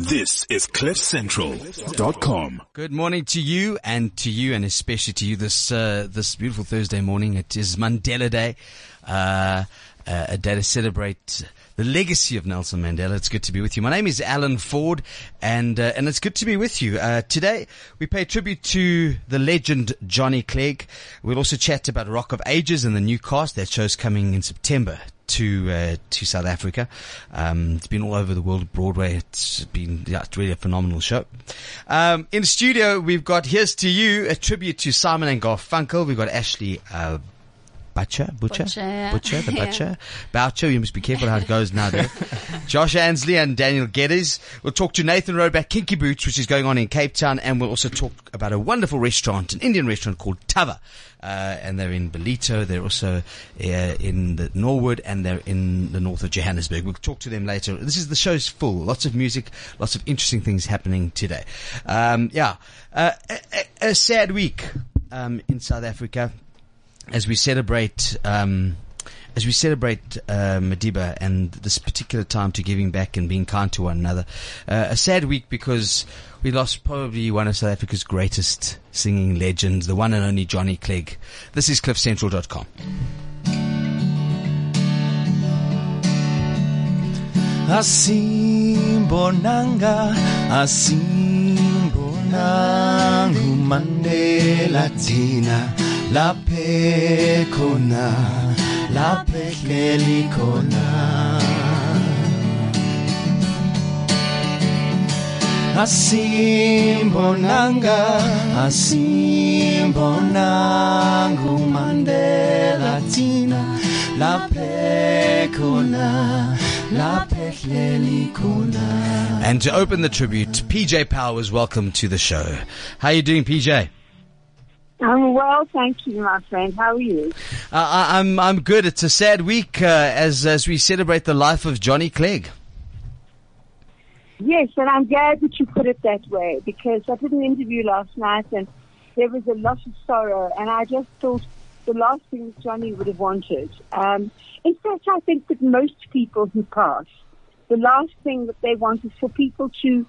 This is CliffCentral.com. Good morning to you and to you and especially to you this, uh, this beautiful Thursday morning. It is Mandela Day, uh, uh, a day to celebrate the legacy of Nelson Mandela. It's good to be with you. My name is Alan Ford and, uh, and it's good to be with you. Uh, today we pay tribute to the legend Johnny Clegg. We'll also chat about Rock of Ages and the new cast. That show's coming in September to uh, to South Africa. Um, it's been all over the world, Broadway. It's been yeah, it's really a phenomenal show. Um, in studio, we've got here's to you a tribute to Simon and Garfunkel. We've got Ashleigh. Uh, Butcher, Butcher, Butcher, yeah. Butcher, the Yeah. Butcher, Boucher. You must be careful how it goes now. There, Josh Ansley and Daniel Geddes. We'll talk to Nathan Roback, Kinky Boots, which is going on in Cape Town, and we'll also talk about a wonderful restaurant, an Indian restaurant called Thava, uh, and they're in Belito. They're also uh, in the Norwood, and they're in the north of Johannesburg. We'll talk to them later. This is the show's full, lots of music, lots of interesting things happening today. Um, yeah, uh, a, a, a sad week um, in South Africa as we celebrate um, as we celebrate uh, Madiba and this particular time to giving back and being kind to one another. Uh, a sad week because we lost probably one of South Africa's greatest singing legends, the one and only Johnny Clegg. This is CliffCentral.com. asimbonanga asimbonanga umandela thina hleli khona asimbonanga laphe khona laphe hleli khona And to open the tribute, PJ Powers, welcome to the show. How are you doing, PJ? I'm well, thank you, my friend. How are you? Uh, I, I'm I'm good. It's a sad week uh, as as we celebrate the life of Johnny Clegg. Yes, and I'm glad that you put it that way because I did an interview last night and there was a lot of sorrow, and I just thought the last thing that Johnny would have wanted. Um, in fact, I think that most people who pass, the last thing that they want is for people to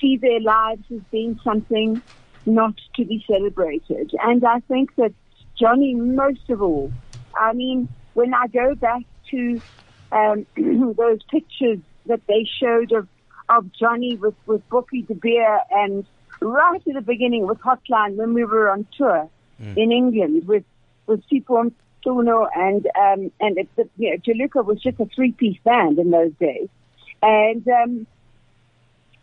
see their lives as being something not to be celebrated. And I think that Johnny, most of all, I mean, when I go back to um, those pictures that they showed of, of Johnny with, with Bookie De Beer and right at the beginning with Hotline when we were on tour in England with, with Sipho Mchunu and, um, and it, you know, Juluka was just a three-piece band in those days. And, um,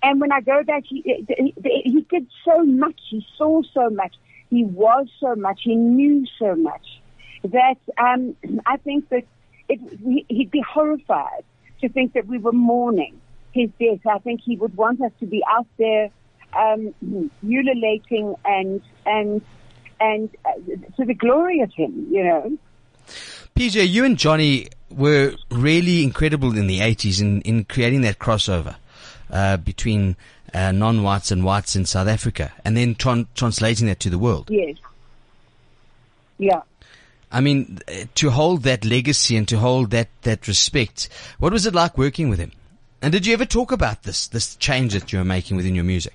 and when I go back, he, he, he did so much. He saw so much. He was so much. He knew so much that um, I think that it, he- he'd be horrified to think that we were mourning his death. I think he would want us to be out there um, ululating and and and uh, to the glory of him. You know. PJ, you and Johnny were really incredible in the 80s in, in creating that crossover uh, between uh, non-whites and whites in South Africa, and then tran- translating that to the world. Yes. Yeah. I mean, to hold that legacy and to hold that, that respect, what was it like working with him? And did you ever talk about this, this change that you were making within your music?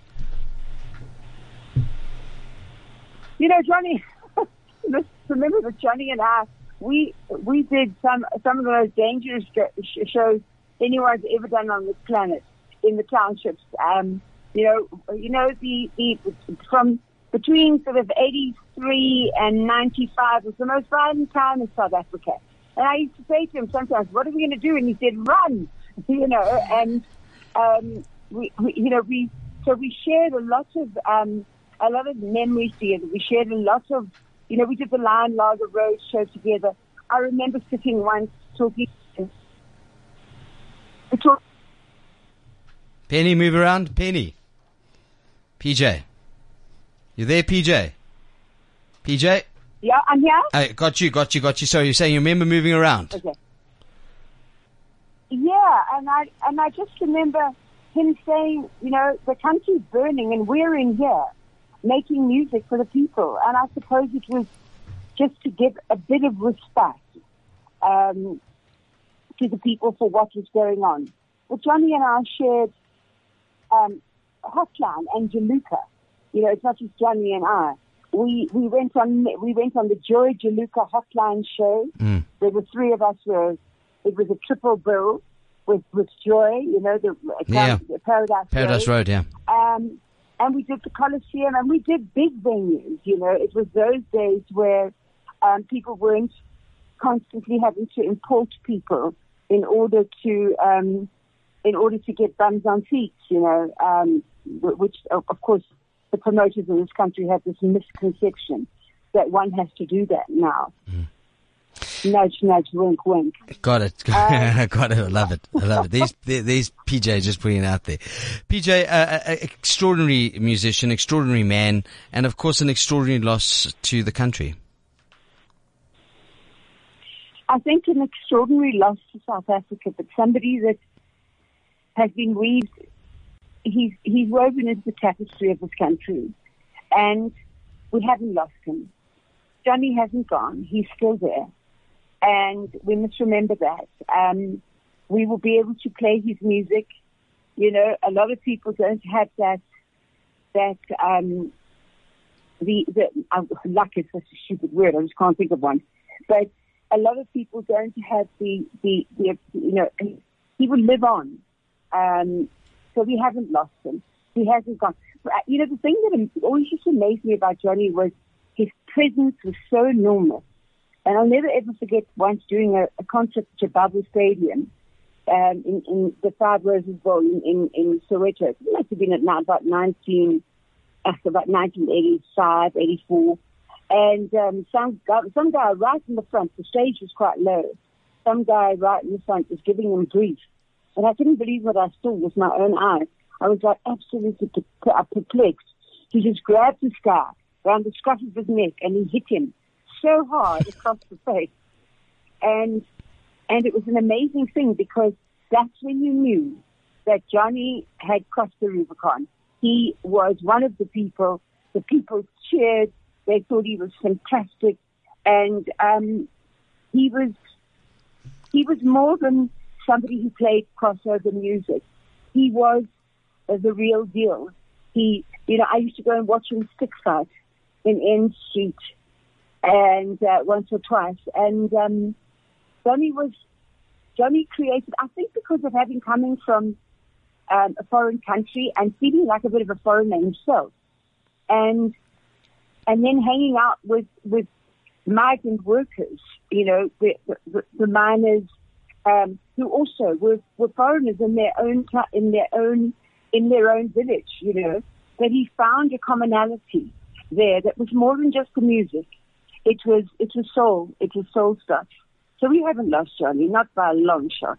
You know, Johnny. remember that Johnny and I, we we did some some of the most dangerous sh- sh- shows anyone's ever done on this planet in the townships. Um, you know, you know the the from between sort of eighty three and ninety five was the most violent time in South Africa. And I used to say to him sometimes, "What are we going to do?" And he said, "Run," you know. And um, we, we, you know, we so we shared a lot of um, a lot of memories together. We shared a lot of, you know, we did the Lion Lager Road show together. I remember sitting once talking. We talked Penny, move around. Penny. PJ. You there, PJ? PJ? Yeah, I'm here. I got you, got you, got you. So you're saying you remember moving around? Okay. Yeah, and I and I just remember him saying, you know, the country's burning and we're in here making music for the people. And I suppose it was just to give a bit of respect um, to the people for what was going on. But Johnny and I shared um, hotline and Juluka. You know, it's not just Johnny and I. We we went on we went on the Joy Juluka hotline show. Mm. There were three of us. Were it was a triple bill with with Joy. You know the, Yeah. the Paradise Paradise Road, yeah. um, and we did the Coliseum, and we did big venues. You know, it was those days where um, people weren't constantly having to import people in order to um, in order to get bums on seats. You know, um, which of course the promoters in this country have this misconception that one has to do that now. Nudge, nudge, wink, wink. Got it. Uh, Got it. I love it. I love it. These, these PJ just putting it out there. PJ, uh, uh, extraordinary musician, extraordinary man, and of course an extraordinary loss to the country. I think an extraordinary loss to South Africa, but somebody that has been weaved, he's, he's woven into the tapestry of this country. And we haven't lost him. Johnny hasn't gone. He's still there. And we must remember that. Um, we will be able to play his music. You know, a lot of people don't have that, that, um, the, the, uh, luck is such a stupid word. I just can't think of one. But a lot of people don't have the, the, the you know, he will live on. Um, so we haven't lost him. He hasn't gone. Uh, You know, the thing that always used to me about Johnny was his presence was so enormous. And I'll never ever forget once doing a, a concert at Jabavu Stadium um, in, in the Five Roses Bowl in, in, in Soweto. It must have been at now about 19, after about 1985, 84. And um, some guy, some guy right in the front, the stage was quite low. Some guy right in the front was giving him grief. And I couldn't believe what I saw with my own eyes. I was like absolutely per- perplexed. He just grabbed this guy around the scruff of his neck and he hit him so hard across the face. And and it was an amazing thing because that's when you knew that Johnny had crossed the Rubicon. He was one of the people. The people cheered. They thought he was fantastic, and um, he was he was more than somebody who played crossover music. He was uh, the real deal. He, you know, I used to go and watch him stick fight in N Street, and uh, once or twice. And um, Johnny was Johnny created. I think because of having coming from um, a foreign country and feeling like a bit of a foreigner himself, and and then hanging out with with migrant workers, you know, the, the, the miners um, who also were, were foreigners in their own in their own in their own village, you know, that he found a commonality there that was more than just the music. It was it was soul. It was soul stuff. So we haven't lost Johnny, not by a long shot.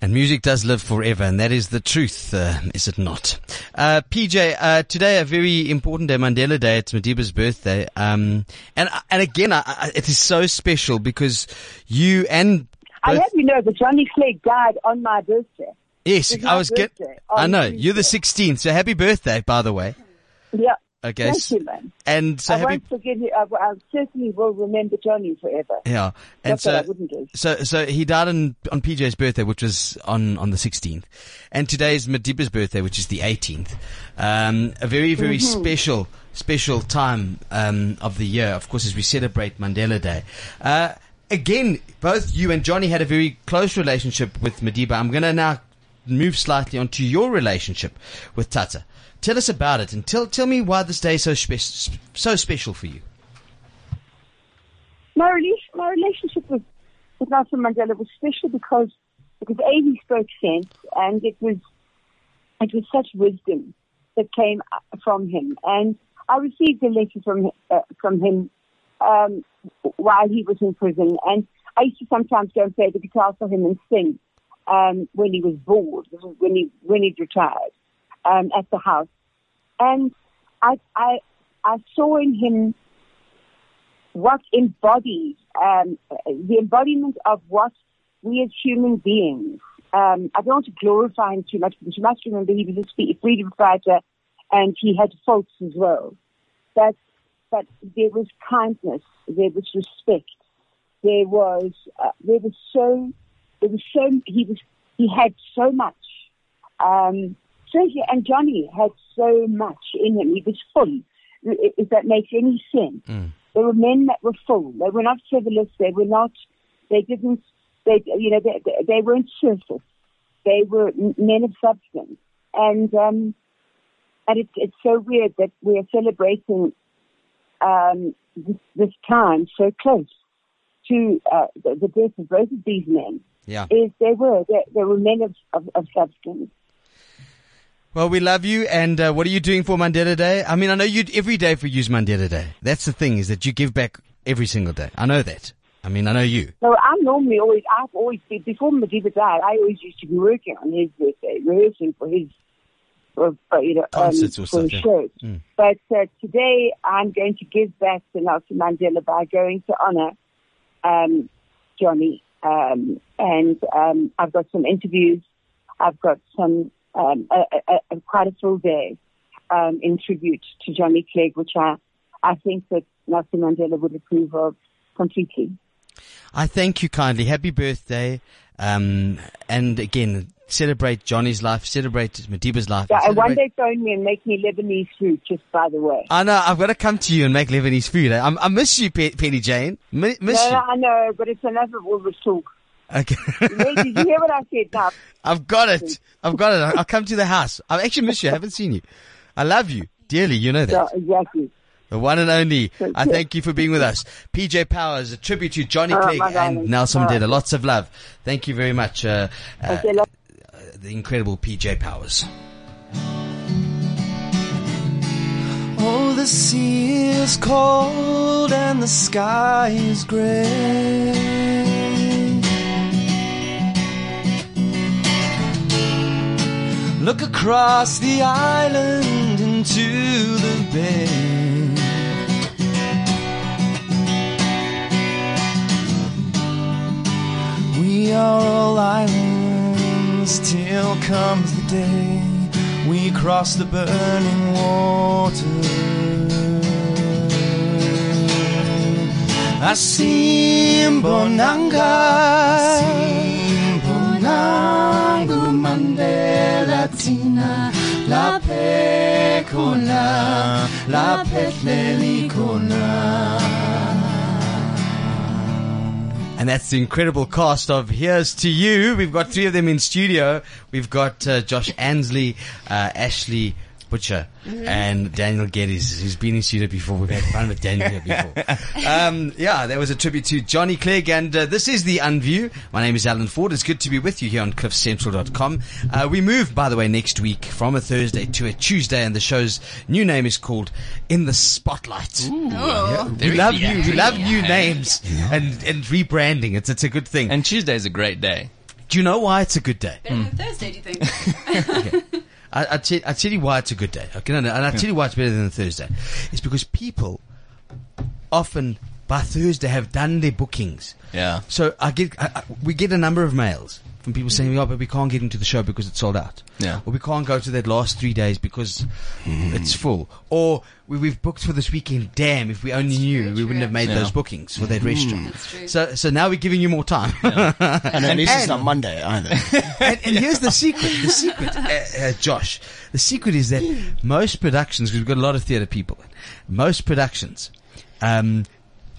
And music does live forever, and that is the truth, uh, is it not? Uh, PJ, uh, today a very important day, Mandela Day. It's Madiba's birthday. Um, and, and again, I, I, it is so special because you and I have you know that Johnny Clegg died on my birthday. yes, I was get, birthday I know, Tuesday. you're the 16th, so happy birthday, by the way. Yeah. Okay. Thank you, man. And so I happy, won't forget you. I, I certainly will remember Johnny forever. yeah. And That's what so, I wouldn't do. So, so he died on, on PJ's birthday, which was on, on the 16th. And today is Madiba's birthday, which is the 18th. Um, a very, very Mm-hmm. special, special time, um, of the year, of course, as we celebrate Mandela Day. Uh, again, both you and Johnny had a very close relationship with Madiba. I'm gonna now move slightly onto your relationship with Tata. Tell us about it and tell, tell me why this day is so, spe- so special for you. My, my relationship with, with Nelson Mandela was special because, because A, he spoke sense and it was, it was such wisdom that came uh, from him. And I received a letter from, uh, from him, um, while he was in prison. And I used to sometimes go and play the guitar for him and sing, um, when he was bored, when he, when he'd retired, um, at the house. And I, I, I saw in him what embodies um, the embodiment of what we as human beings. Um, I don't want to glorify him too much because you must remember he was a freedom fighter and he had faults as well. But but there was kindness, there was respect, there was uh, there was so there was so he was he had so much. Um, strangely, and Johnny had so much in him. He was full. If that makes any sense. They were men that were full. They were not frivolous. They were not. They didn't. They, you know, they, they- they weren't surface. They were men of substance. And um, and it's it's so weird that we are celebrating um, this, this time so close to uh, the, the death of both of these men. Yeah. Is they were they, they were men of, of, of substance. Well, we love you. And uh, what are you doing for Mandela Day? I mean, I know you every day for use Mandela Day. That's the thing is that you give back every single day. I know that. I mean, I know you. So I'm normally always, I've always been, before Madiba died, I always used to be working on his birthday, rehearsing for his, for, for, you know, um, for shows. Mm. But uh, today I'm going to give back to Nelson Mandela by going to honor um, Johnny. Um, and um, I've got some interviews. I've got some, um, a, a, a, quite a full day um, in tribute to Johnny Clegg, which I, I think that Nelson Mandela would approve of completely. I thank you kindly. Happy birthday. Um, and again, celebrate Johnny's life, celebrate Madiba's life. Yeah, and one day phone me and make me Lebanese food, just by the way. I know, I've got to come to you and make Lebanese food. I, I miss you, Pe- Penny Jane. Mi- miss No, you. no, I know, but it's enough of all this talk. Okay. Did you hear what I said now? I've got it. I've got it. I'll- come to the house. I actually miss you. I haven't seen you. I love you dearly. You know that. Yeah, exactly. The one and only. I thank you for being with us. PJ Powers, a tribute to Johnny right, Clegg and. Nelson All right. Mandela. Lots of love. Thank you very much, uh, uh, Okay, the incredible PJ Powers. Oh, the sea is cold and the sky is gray. Look across the island into the bay. We are all islands till comes the day we cross the burning water. Asimbonanga, Asimbonangu Mandela Tina, La Pekona, La Petlelikona. And that's the incredible cast of Here's to You. We've got three of them in studio. We've got uh, Josh Ansley, uh, Ashleigh Butcher, and Daniel Geddes, who's been in studio before. We've had fun with Daniel here before. Um, yeah, that was a tribute to Johnny Clegg, and uh, this is The Unview. My name is Alan Ford. It's good to be with you here on cliffcentral.com. Uh, we move, by the way, next week from a Thursday to a Tuesday, and the show's new name is called In the Spotlight. Oh, We love new, we love new names and, and rebranding. It's, it's a good thing. And Tuesday's a great day. Do you know why it's a good day? Better than Thursday, do you think? I, I, tell, I tell you why it's a good day. Okay, no, no, and I tell you why it's better than Thursday. It's because people often by Thursday have done their bookings. Yeah. So I get, I, I, we get a number of mails from people saying, "Oh, but we can't get into the show because it's sold out." Yeah. Or we can't go to that last three days because it's full. Or we, we've booked for this weekend. Damn, if we only knew, we wouldn't have made Yeah. those bookings for that restaurant. That's true. So, so now we're giving you more time. And at least it's not Monday either. and, and here's the secret. The secret, uh, uh, Josh. The secret is that most productions, because we've got a lot of theatre people, most productions, um,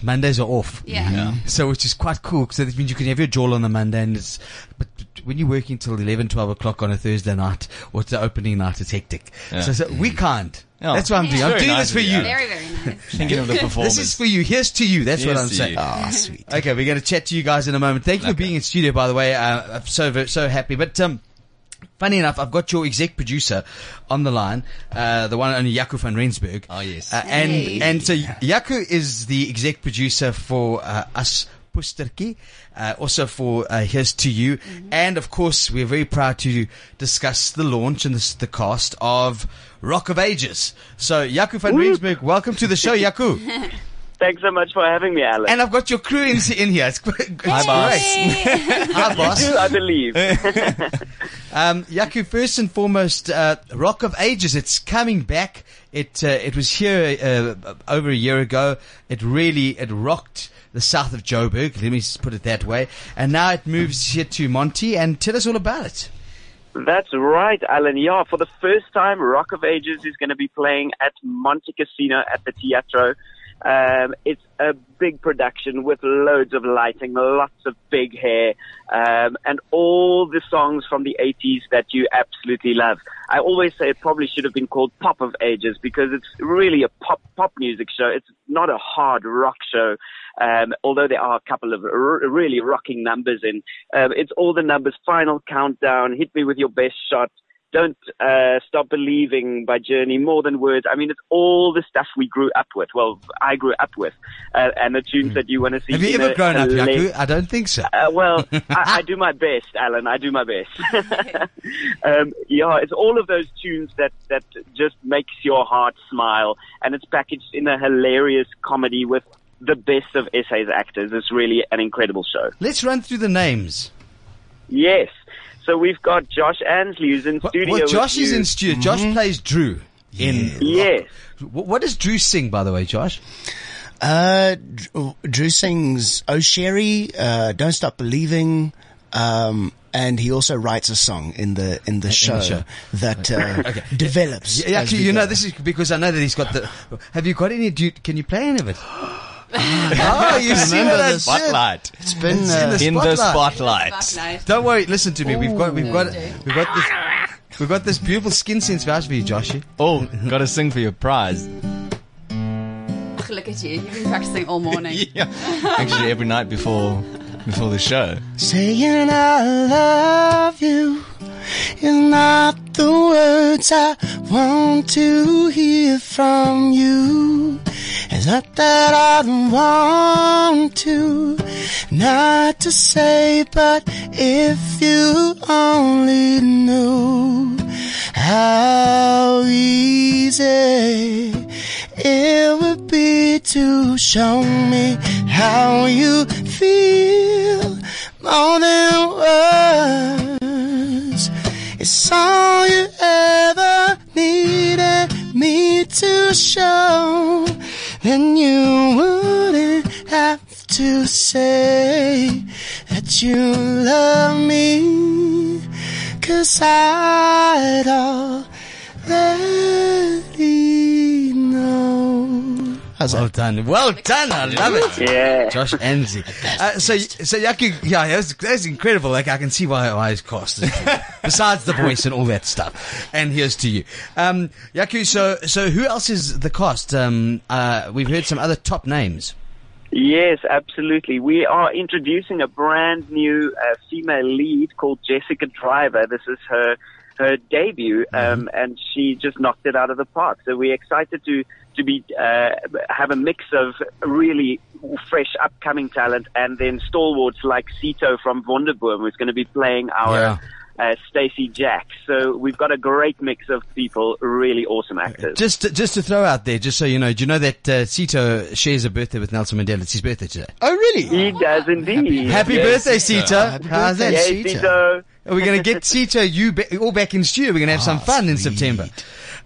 Mondays are off. Yeah. Yeah. So which is quite cool. So that means you can have your jaw on the Monday, and it's. But when you're working till 11, 12 o'clock on a Thursday night, or it's the opening night, it's hectic. Yeah. So, so we can't. Yeah. That's what I'm doing. I'm doing nice this for you, you. Very, very nice. Thinking of the performance. This is for you. Here's to you. That's what I'm saying. you. Ah, sweet. Okay, we're going to chat to you guys in a moment. Thank you for being in studio, by the way. Uh, I'm so very- so happy. But um, funny enough, I've got your exec producer on the line, uh, the one and only Jaco van Rensburg. Oh, yes. Uh, and Hey. and so Jaco is the exec producer for uh, us. Pusterki, uh, also for uh, Here's to You. And of course, we're very proud to discuss the launch and the, the cast of Rock of Ages. So, Jaco van Rensburg, welcome to the show, Jaco. Thanks so much for having me, Alex. And I've got your crew in, in here. It's, it's Hi, boss. Hi, boss. I believe. Um, Jaco, first and foremost, uh, Rock of Ages. It's coming back. It uh, it was here uh, over a year ago. It really it rocked the south of Joburg. Let me just put it that way. And now it moves here to Monty. And tell us all about it. That's right, Alan. Yeah, for the first time, Rock of Ages is going to be playing at Monte Casino at the Teatro. Um, it's a big production with loads of lighting, lots of big hair, um, and all the songs from the 80s that you absolutely love. I always say it probably should have been called Pop of Ages because it's really a pop pop music show. It's not a hard rock show, um, although there are a couple of r- really rocking numbers in. Um, it's all the numbers: Final Countdown, Hit Me with Your Best Shot. Don't uh, Stop Believing by Journey, More Than Words. I mean, it's all the stuff we grew up with. Well, I grew up with, uh, and the tunes that you want to see. Have you ever grown up, Jaco? I don't think so. uh, well, I, I do my best, Alan. I do my best. um, yeah, it's all of those tunes that that just makes your heart smile, and it's packaged in a hilarious comedy with the best of SA's actors. It's really an incredible show. Let's run through the names. Yes. So we've got Josh Ansley who's in Well, studio. well, with Josh is you. in studio. Josh plays Drew. In Yes. Wh- what does Drew sing, by the way, Josh? Uh, Drew, Drew sings "Oh Sherry," uh, "Don't Stop Believing," um, and he also writes a song in the in the show, show. that uh, develops. Yeah, actually, we you know, this is because I know that he's got the. Have you got any? Do you, can you play any of it? oh, you see remember what the did? Spotlight. It's been It's in uh, the In the spotlight. spotlight. Don't worry, listen to me. We've got, we've got, we've got this, we've got this beautiful skin sense voucher for you, Joshy. Oh, gotta sing for your prize. Look at you. You've been practicing all morning. Yeah. Actually, every night before before the show. saying I love you is not the words I want to hear from you. It's not that I don't want to, not to say, but if you only knew how easy it would be to show me how you feel more than words. It's all you ever needed me to show. Then you wouldn't have to say that you love me. Cause I'd already know. How's Well that? done, well done. I love it. Yeah. Josh Ansley. Uh, so, so Jaco, yeah, that's, that's incredible. Like, I can see why, why he's cast. Besides the voice and all that stuff. And here's to you. Um, Jaco, so, so who else is the cast? Um, uh, we've heard some other top names. Yes, absolutely. We are introducing a brand new uh, female lead called Jessica Driver. This is her her debut, um, and she just knocked it out of the park. So we're excited to to be uh, have a mix of really fresh upcoming talent and then stalwarts like Cito from Wonderboom, who's going to be playing our. Yeah. Uh, Stacee Jaxx. So we've got a great mix of people, really awesome actors. Just, to, just to throw out there, just so you know, do you know that uh, Cito shares a birthday with Nelson Mandela? It's his birthday today. Oh, really? He does indeed. Happy Yes. birthday, Cito! Happy How's that? Yes, Cito. Cito. We're going to get Cito you ba- all back in studio. We're going to have some fun in September.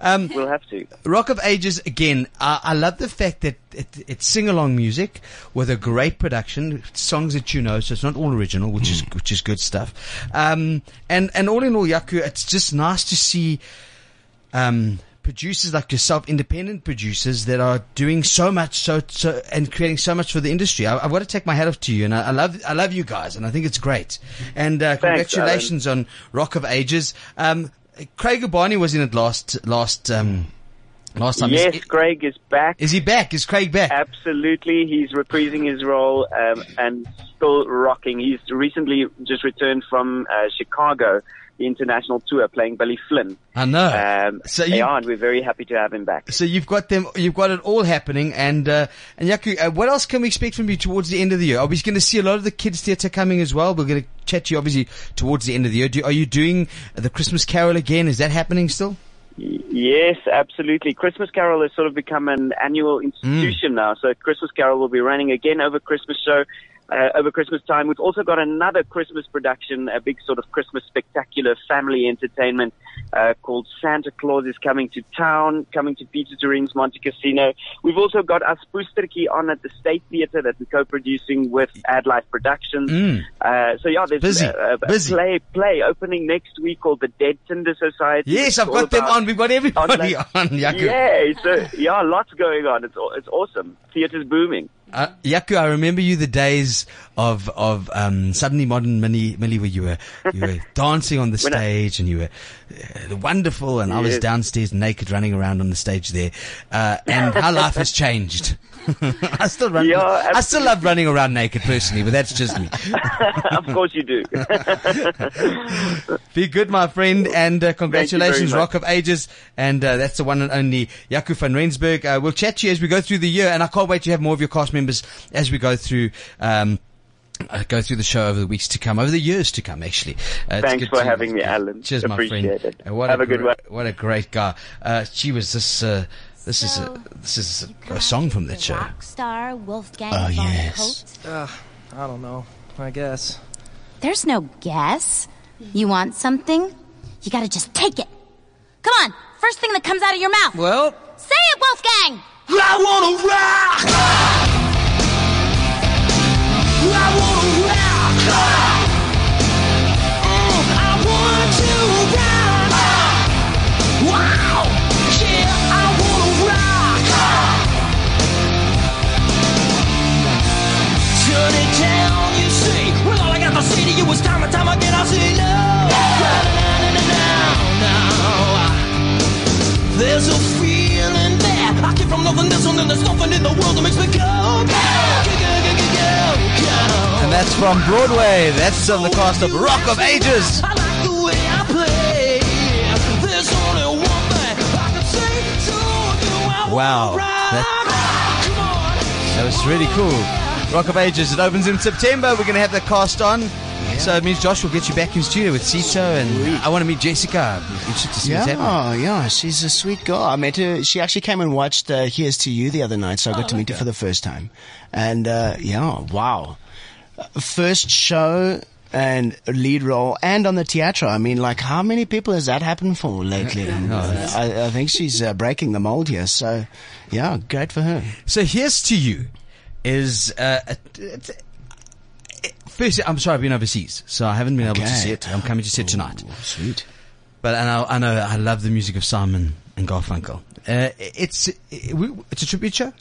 Um, We'll have to. Rock of Ages again. I, I love the fact that it, it's sing along music with a great production, songs that you know, so it's not all original, which is which is good stuff. Um, and and all in all, Jaco, it's just nice to see um, producers like yourself, independent producers that are doing so much, so so and creating so much for the industry. I, I've got to take my hat off to you, and I, I love I love you guys, and I think it's great. And uh, Thanks, congratulations on Rock of Ages. Um, Craig Urbani was in it last last um, last time. Yes, Is, Craig is back. is he back? Is Craig back? Absolutely, he's reprising his role um, and still rocking. He's recently just returned from uh, Chicago, the international tour, playing Billy Flynn. I know. Um, So you- yeah, and we're very happy to have him back. So you've got them, you've got it all happening, and uh, and Jaco, uh, what else can we expect from you towards the end of the year? Are we going to see a lot of the kids theatre coming as well? We're going to chat to you obviously towards the end of the year. Do, are you doing the Christmas Carol again? Is that happening still? Yes, absolutely. Christmas Carol has sort of become an annual institution now. So Christmas Carol will be running again over Christmas show. Uh, over Christmas time. We've also got another Christmas production, a big sort of Christmas spectacular family entertainment uh, called Santa Claus is Coming to Town, coming to Peter Turing's Monte Casino. We've also got As Poestertjie on at the State Theatre that we're co-producing with Ad Life Productions. Mm. Uh, so yeah, there's Busy, a, a, busy. play play opening next week called the Dead Tinder Society. Yes, I've got them on. We've got everybody on. Jaco. Yeah, so yeah, lots going on. It's it's awesome. Theatre's booming. Uh, Jaco, I remember you the days of of um, suddenly modern Millie, Millie, where you were you were dancing on the When I- stage and you were uh, wonderful, and I was downstairs naked running around on the stage there, uh, and how life has changed. I still run. Yeah, I still love running around naked personally, but that's just me. of course you do. Be good, my friend, and uh, congratulations. Rock of Ages, and uh, that's the one and only Jaco van Rensburg. Uh, we'll chat to you as we go through the year, and I can't wait to have more of your cast members as we go through. Um, uh, go through the show over the weeks to come, over the years to come, actually. Uh, Thanks for having me, Alan. Cheers, my friend. it. Uh, what Have a good gr- one. What a great guy. Uh, she was this. Uh, this is a this is a, a song from that show. Rockstar Wolfgang Oh, von yes. Coates. I don't know. I guess. There's no guess. You want something? You gotta just take it. Come on, first thing that comes out of your mouth. Well, Say it, Wolfgang! I wanna rock. I wanna rock. All I got to say to you is time and time again I say no. No, no, no, no, no. There's a feeling there. I came from nothing, there's something, there's nothing in the world that makes me go. And that's from Broadway. That's on the cast of Rock of Ages. I like the way I play. There's only one thing I can say to you. I Wow. That- rock. Come on. That was really cool. Rock of Ages. It opens in September. We're going to have the cast on. So it means Josh will get you back in studio with Cito, and I want to meet Jessica. I'm interested to see what's happening. Yeah, yeah, she's a sweet girl. I met her. She actually came and watched uh, Here's to You the other night, so I got to meet her for the first time. And uh, yeah, wow, first show and lead role, and on the teatro. I mean, like, how many people has that happened for lately? I, I think she's uh, breaking the mold here. So, yeah, great for her. So here's to you is uh, a, it's a, first. I'm sorry, I've been overseas, so I haven't been able to see it. I'm coming to see it tonight. Oh, sweet. But I know, I know, I love the music of Simon and Garfunkel. Uh, it's it, it's a tribute show.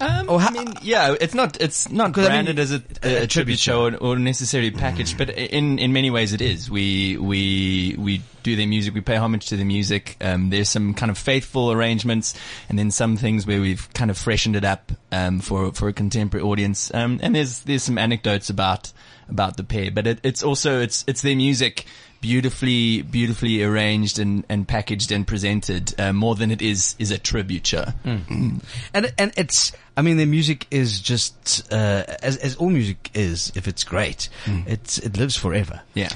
Um, Or I mean, yeah, it's not it's not 'Cause I mean, branded as a, a, a tribute show or, or necessarily packaged, but in in many ways it is. We we we do their music, we pay homage to the music. Um, there's some kind of faithful arrangements, and then some things where we've kind of freshened it up um, for for a contemporary audience. Um, and there's there's some anecdotes about about the pair, but it, it's also it's it's their music beautifully beautifully arranged and, and packaged and presented uh, more than it is is a tribute show. And and it's I mean the music is just uh, as as all music is if it's great, it's it lives forever. Yeah.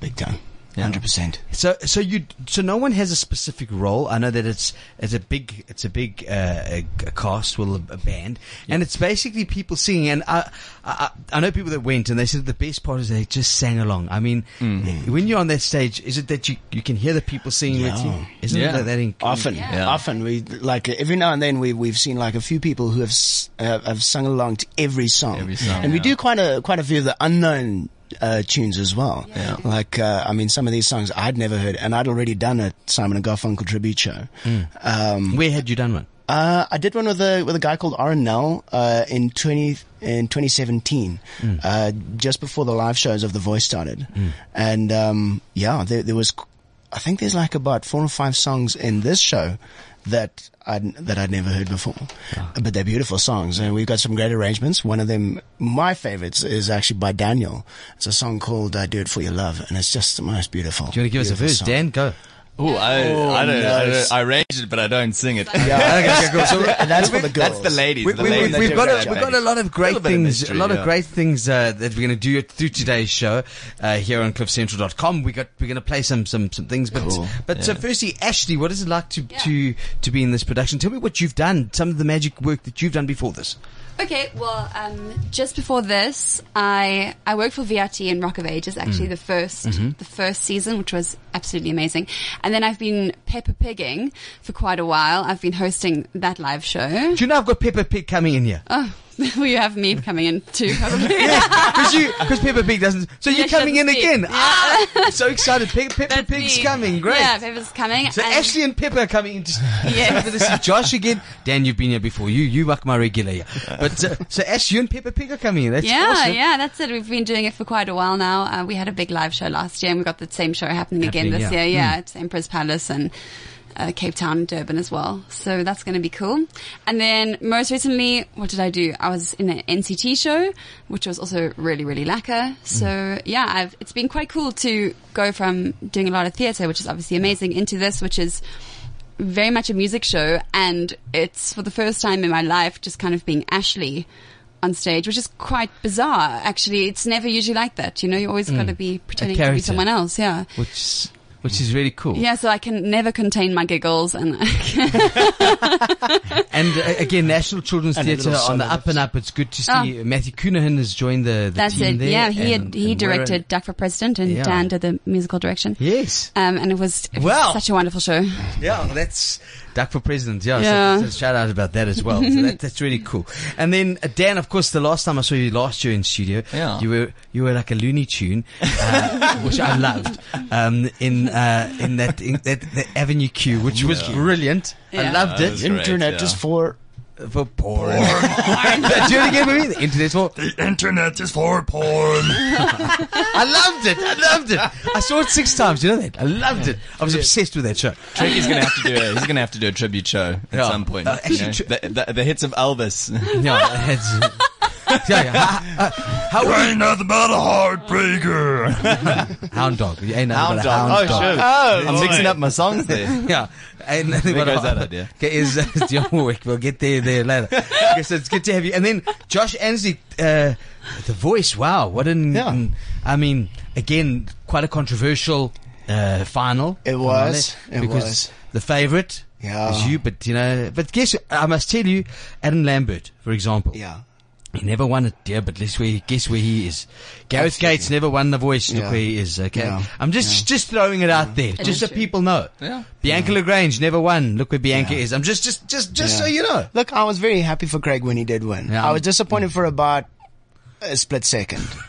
Big time. Yeah. 100%. So, so you, so no one has a specific role. I know that it's it's a big it's a big uh, a, a cast, well, a, a band, and it's basically people singing. And I, I I know people that went and they said the best part is they just sang along. I mean, when you're on that stage, is it that you you can hear the people singing with you? Yeah. Isn't Yeah. that, that inc- Often, often we like every now and then we we've seen like a few people who have uh, have sung along to every song, Every song, and we do quite a quite a few of the unknown uh, tunes as well. Yeah. Like uh, I mean, some of these songs I'd never heard, and I'd already done a Simon and Garfunkel tribute show. Um, Where had you done one? uh, I did one with a with a guy called Aaron Nell uh, in twenty in 2017, uh, just before the live shows of The Voice started, and um, yeah, there, there was, I think there's like about four or five songs in this show that I that I'd never heard before, but they're beautiful songs, and we've got some great arrangements. One of them, my favorites, is actually by Daniel. It's a song called uh, "Do It for Your Love," and it's just the most beautiful. Do you want to give us a verse, song. Dan? Go. Ooh, I, Oh, I, don't, I nice. don't. I arranged it, but I don't sing it. Yeah. Okay, okay, cool. So and that's for the girls. That's the ladies. We, the we, ladies we, we've got a, we've got a lot of great Little bit of things, mystery, a lot of great things uh, that we're going to do through today's show uh, here on CliffCentral.com. We got we're going to play some some some things, but Cool. but so firstly, Ashleigh, what is it like to to to be in this production? Tell me what you've done, some of the magic work that you've done before this. Okay, well, um, just before this, I I worked for VRT in Rock of Ages, actually the 1st the first season, which was absolutely amazing. And then I've been Peppa Pigging for quite a while. I've been hosting that live show. Do you know I've got Peppa Pig coming in here? Oh, well, you have me coming in too, probably. Because you, because Peppa Pig doesn't. So you're coming in speak. again. Ah, so excited! Pe- Peppa That's Pig's me. coming. Great. Yeah, Peppa's coming. So and- Ashley and Pippa are coming in. To, Yes. this is Josh again. Dan, you've been here before. You, you like my regular. Yeah. But uh, so Ash, you and Pippa Pig are coming in. That's yeah, awesome. yeah, that's it. We've been doing it for quite a while now. Uh, we had a big live show last year, and we got the same show happening, again Happening, this yeah. year. Yeah, it's Emperor's Palace and uh, Cape Town, and Durban as well. So that's going to be cool. And then most recently, what did I do? I was in an NCT show, which was also really, really lacquer. So Mm. yeah, I've, it's been quite cool to go from doing a lot of theatre, which is obviously amazing, into this, which is very much a music show, and it's for the first time in my life just kind of being Ashleigh on stage, which is quite bizarre. Actually, it's never usually like that. You know, you always got to be pretending to be someone else. Yeah. Which, which is really cool. Yeah, so I can never contain my giggles, and And uh, again, National Children's And Theatre on the up and up. It's good to see Oh. Matthew Cunahan has joined the, the that's team it. there. Yeah, he and- had, he and directed Duck for President, and Yeah. Dan did the musical direction. Yes. Um, and it was, it was Wow. such a wonderful show. Yeah, that's Duck for President. Yeah, Yeah. So, so shout out about that as well. so that, that's really cool. And then uh, Dan, of course, the last time I saw you last year in studio, Yeah. you were you were like a Looney Tune, uh, which I loved. Um, in uh, in that in that, that Avenue Q, which was brilliant. I loved That it. was great, Internet yeah. is for For porn. Do it again with me. The internet's for. The internet is for porn. I loved it. I loved it. I saw it six times. You know that? I loved it. I was obsessed with that show. Trekie's gonna have to do a, he's gonna have to do a tribute show at Yeah. some point. Uh, you know? tri- the, the, the hits of Elvis. Yeah, it's, yeah, yeah. How, how, You ain't nothing but a heartbreaker. hound dog. You ain't nothing Hound but a dog. hound Oh, dog. sure. Oh, I'm mixing up my songs there. Yeah. And then There what goes I- that idea. Okay, is, is Dionne Warwick. We'll get there there later. okay, so it's good to have you. And then Josh Ansley, uh, the voice. Wow, what an! Yeah. an- I mean, again, quite a controversial uh, final. It was. It because was. the favorite Yeah. was you. But you know, but guess I must tell you, Adam Lambert, for example. yeah. He never won it, dear, but guess where, guess where he is. Gareth Absolutely. Gates never won the voice. Look Yeah. where he is, okay? Yeah. I'm just, just throwing it out there, just so people know. Yeah. Bianca Le Grange never won. Look where Bianca is. I'm just, just, just, just so you know. Look, I was very happy for Craig when he did win. Yeah. I was disappointed for about a split second.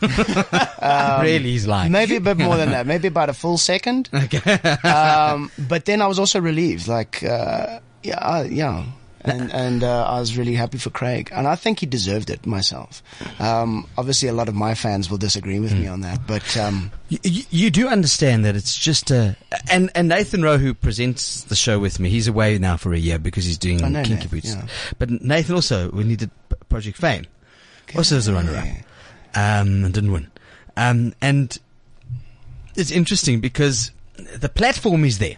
really, he's like. Maybe a bit more than that. Maybe about a full second. um, but then I was also relieved. Like, uh, yeah, uh, yeah. And, and uh, I was really happy for Craig. And I think he deserved it myself. Um, obviously, a lot of my fans will disagree with me on that. But um, You, you, do understand that it's just a, and, and Nathan Ro, who presents the show with me, he's away now for a year because he's doing know Kinky Boots. yeah. But Nathan also, when he did Project Fame, also was a runner up. Um, and didn't win. Um, and it's interesting because the platform is there.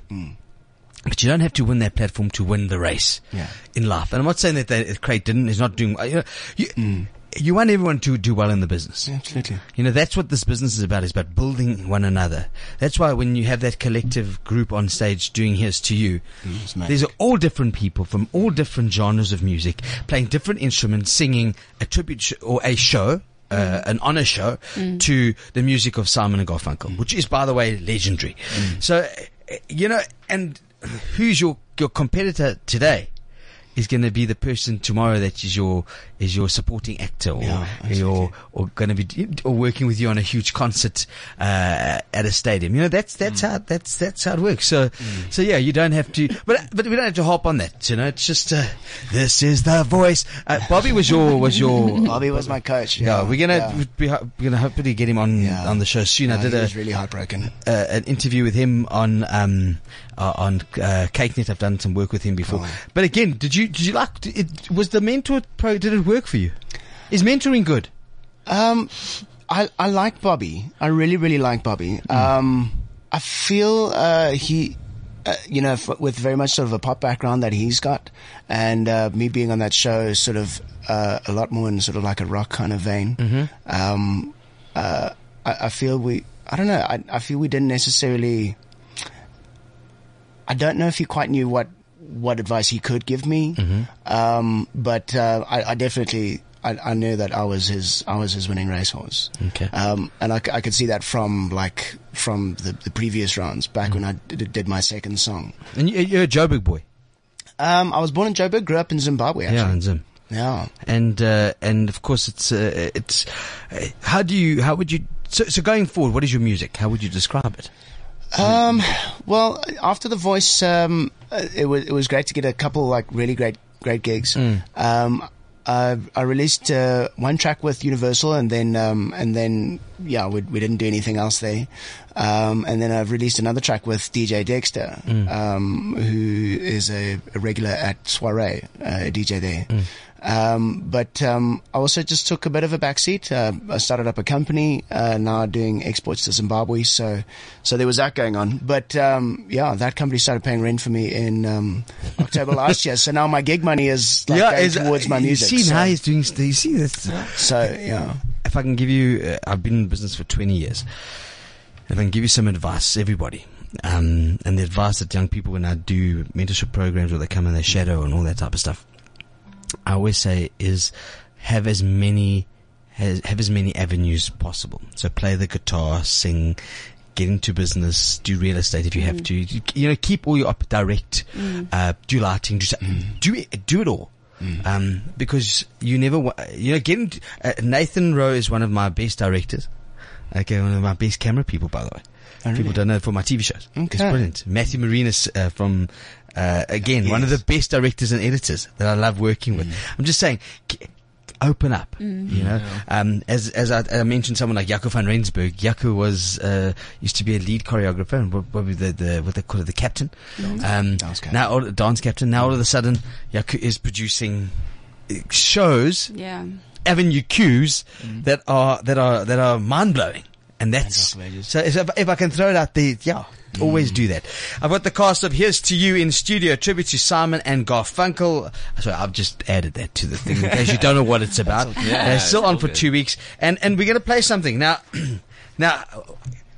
But you don't have to win that platform to win the race Yeah. in life. And I'm not saying that, that Craig didn't, he's not doing, uh, you know, you, mm. you want everyone to do well in the business. absolutely. You know, that's what this business is about, is about building one another. That's why when you have that collective group on stage doing Here's to You, mm, it's these are all different people from all different genres of music, playing different instruments, singing a tribute sh- or a show, uh, mm. an honor show to the music of Simon and Garfunkel, which is, by the way, legendary. So, uh, you know, and who's your, your competitor today? Is going to be the person tomorrow that is your is your supporting actor, or Yeah, your or going to be or working with you on a huge concert uh, at a stadium. You know that's that's how that's that's how it works. So so yeah, you don't have to, but but we don't have to hop on that. You know, it's just uh, this is the voice. Uh, Bobby was your was your Bobby was my coach. yeah. Yeah, we're gonna yeah. be, we're gonna hopefully get him on on the show soon. I did a was really heartbroken. uh, an interview with him on um uh, on uh, CakeNet. I've done some work with him before. Oh. But again, did you did you like it? Was the mentor pro? Did it work for you? Is mentoring good? Um, I I like Bobby. I really really like Bobby. Um, I feel uh, he uh, you know, f- with very much sort of a pop background that he's got, and uh, me being on that show is sort of uh, a lot more in sort of like a rock kind of vein. Mm-hmm. Um, uh, I, I feel we, I don't know, I, I feel we didn't necessarily. I don't know if he quite knew what what advice he could give me, Mm-hmm. um, but uh, I, I definitely. I, I knew that I was his. I was his winning racehorse. Okay. Um, and I could see that from like from the, the previous rounds back when I did, did my second song. And you, you're a Joburg boy. Um, I was born in Joburg, grew up in Zimbabwe. Yeah, in Zim. Yeah. And uh, and of course it's uh, it's uh, how do you how would you so, so going forward what is your music how would you describe it Um, well, after the voice, um, uh, it was it was great to get a couple like really great great gigs. Mm. Um, I, I released uh, one track with Universal, and then um, and then yeah, we, we didn't do anything else there. Um, and then I've released another track with DJ Dexter, Mm. um, who is a, a regular at Soiree, uh, a DJ there. Mm. Um, but um, I also just took a bit of a backseat. Uh, I started up a company uh, now doing exports to Zimbabwe, so so there was that going on. But um, yeah, that company started paying rent for me in um, October last year. So now my gig money is like going is- towards my you music. see so, now he's doing you see this so yeah, if I can give you uh, I've been in business for 20 years if I can give you some advice everybody um, and the advice that young people when I do mentorship programs where they come and they shadow and all that type of stuff I always say is have as many has, have as many avenues possible. So play the guitar, sing, get into business, do real estate if you have to. You, you know, keep all your up direct, uh, do lighting, do, do it, do it all. Um, because you never, wa- you know, getting, uh, Nathan Ro is one of my best directors. Okay, one of my best camera people, by the way. Oh, really? People don't know for my TV shows. It's Okay. brilliant. Matthew Marinas uh, from, uh, again, one of the best directors and editors that I love working with. I'm just saying, open up. You know, um, as as I, I mentioned, someone like Jaco van Rensburg. Jaco was uh, used to be a lead choreographer and what, what the, the what they call it, the captain. Um, Dance captain. now all, dance captain. Now all of a sudden, Jaco is producing uh, shows Yeah. avenue cues that are that are that are mind blowing, and that's Rock of Ages. so. If, if I can throw it out there, yeah, always do that. I've got the cast of Here's to You in studio, tribute to Simon and Garfunkel. Sorry, I've just added that to the thing in case you don't know what it's about. Yeah, They're still on for good. two weeks, and and we're gonna play something now. now.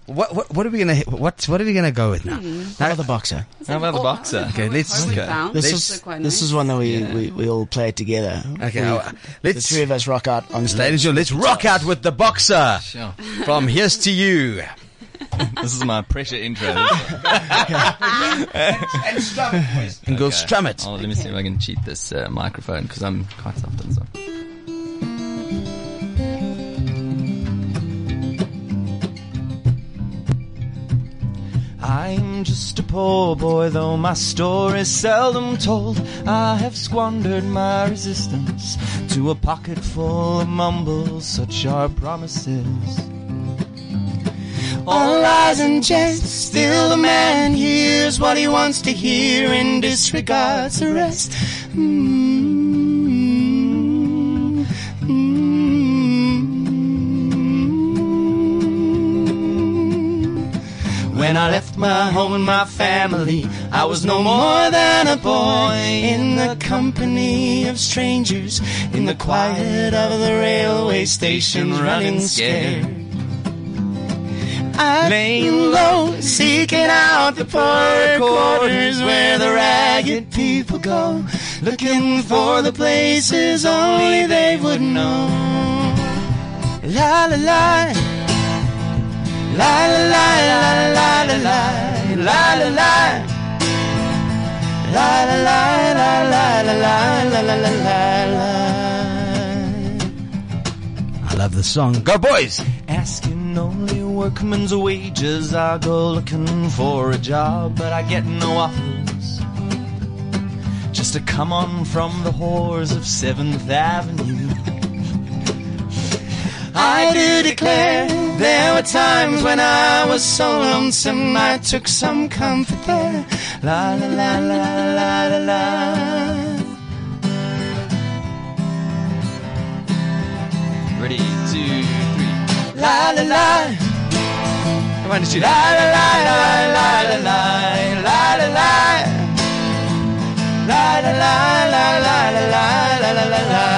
What, what what are we gonna what what are we gonna go with now? How about the boxer? How about the boxer? Okay, let's- Okay. This is this is one that we, we, we all play together. Okay, We- uh, let's- three of us rock out on stage. Ladies and let's rock out with the boxer Sure. from Here's to You. This is my pressure intro. And strum it. And go strum it. Oh, let me see if I can cheat this uh, microphone because I'm quite soft and so. I'm just a poor boy, though my story's seldom told. I have squandered my resistance to a pocket full of mumbles, such are promises. All lies and jest, still the man hears what he wants to hear and disregards the rest. Mm, When I left my home and my family, I was no more than a boy in the company of strangers, in the quiet of the railway station, running scared. I laying low, seeking out the poor quarters where the ragged people go, looking for the places only they would know. La la la, la la la la la la la la la la. La la la la la la la la I love the song. Go boys! Asking only workman's wages, I go looking for a job, but I get no offers. Just to come on from the whores of 7th Avenue. I do declare there were times when I was so lonesome I took some comfort there. La la la la la la la. Ready, two, three. La la la. Come on, just do that. La la la la la la la la la la la la la la la la la la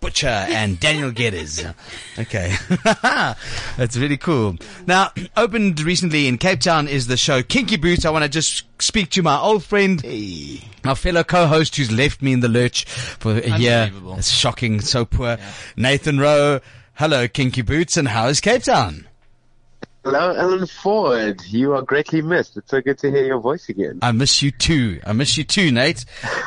Butcher and Daniel Geddes. Okay. That's really cool. Now, opened recently in Cape Town is the show Kinky Boots. I want to just speak to my old friend, my fellow co-host who's left me in the lurch for a year. Unbelievable. It's shocking, so poor. Nathan Ro. Hello, Kinky Boots, and how is Cape Town? Hello, Alan Ford. You are greatly missed. It's so good to hear your voice again. I miss you too. I miss you too, Nate.